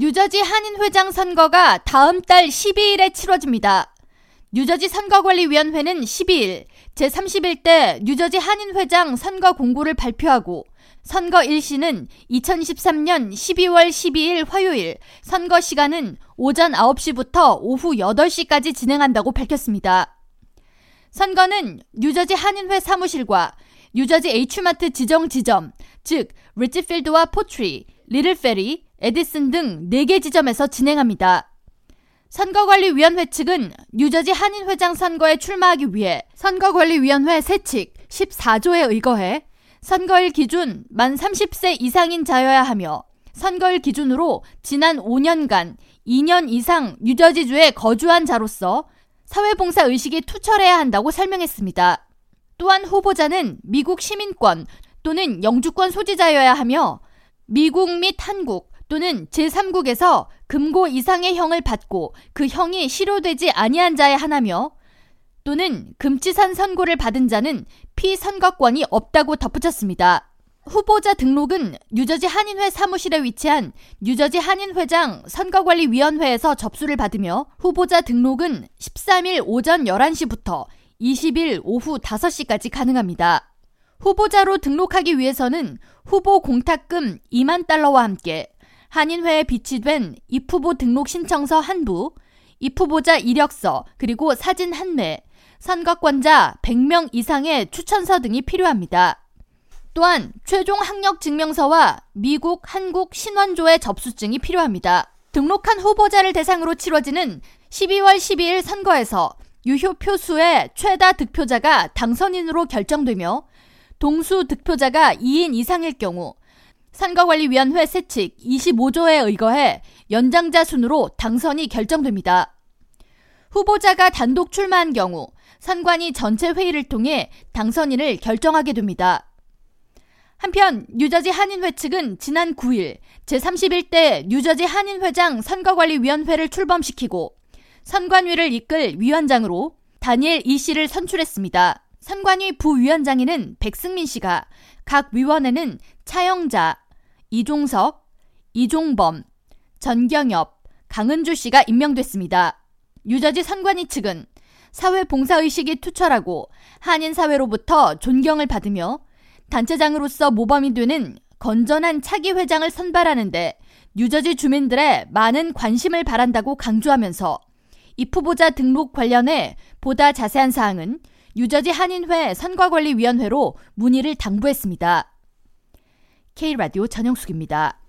뉴저지 한인회장 선거가 다음 달 12일에 치러집니다. 뉴저지 선거관리위원회는 12일 제31대 뉴저지 한인회장 선거 공고를 발표하고 선거 일시는 2013년 12월 12일 화요일, 선거 시간은 오전 9시부터 오후 8시까지 진행한다고 밝혔습니다. 선거는 뉴저지 한인회 사무실과 뉴저지 H마트 지정 지점, 즉 리치필드와 포트리, 리틀페리, 에디슨 등 4개 지점에서 진행합니다. 선거관리위원회 측은 뉴저지 한인회장 선거에 출마하기 위해 선거관리위원회 세칙 14조에 의거해 선거일 기준 만 30세 이상인 자여야 하며 선거일 기준으로 지난 5년간 2년 이상 뉴저지주에 거주한 자로서 사회봉사 의식이 투철해야 한다고 설명했습니다. 또한 후보자는 미국 시민권 또는 영주권 소지자여야 하며 미국 및 한국 또는 제3국에서 금고 이상의 형을 받고 그 형이 실효되지 아니한 자의 하나며 또는 금지산 선고를 받은 자는 피선거권이 없다고 덧붙였습니다. 후보자 등록은 뉴저지 한인회 사무실에 위치한 뉴저지 한인회장 선거관리위원회에서 접수를 받으며 후보자 등록은 13일 오전 11시부터 20일 오후 5시까지 가능합니다. 후보자로 등록하기 위해서는 후보 공탁금 2만 달러와 함께 한인회에 비치된 입후보 등록 신청서 한 부, 입후보자 이력서, 그리고 사진 한 매, 선거권자 100명 이상의 추천서 등이 필요합니다. 또한 최종 학력 증명서와 미국, 한국 신원조의 접수증이 필요합니다. 등록한 후보자를 대상으로 치러지는 12월 12일 선거에서 유효 표수의 최다 득표자가 당선인으로 결정되며 동수 득표자가 2인 이상일 경우 선거관리위원회 세칙 25조에 의거해 연장자 순으로 당선이 결정됩니다. 후보자가 단독 출마한 경우 선관위 전체 회의를 통해 당선인을 결정하게 됩니다. 한편 뉴저지 한인회 측은 지난 9일 제31대 뉴저지 한인회장 선거관리위원회를 출범시키고 선관위를 이끌 위원장으로 다니엘 이 씨를 선출했습니다. 선관위 부위원장에는 백승민 씨가 각 위원회는 차영자, 이종석, 이종범, 전경엽, 강은주 씨가 임명됐습니다. 뉴저지 선관위 측은 사회 봉사의식이 투철하고 한인 사회로부터 존경을 받으며 단체장으로서 모범이 되는 건전한 차기 회장을 선발하는데 뉴저지 주민들의 많은 관심을 바란다고 강조하면서 이 후보자 등록 관련해 보다 자세한 사항은 뉴저지 한인회 선거관리위원회로 문의를 당부했습니다. K라디오 전영숙입니다.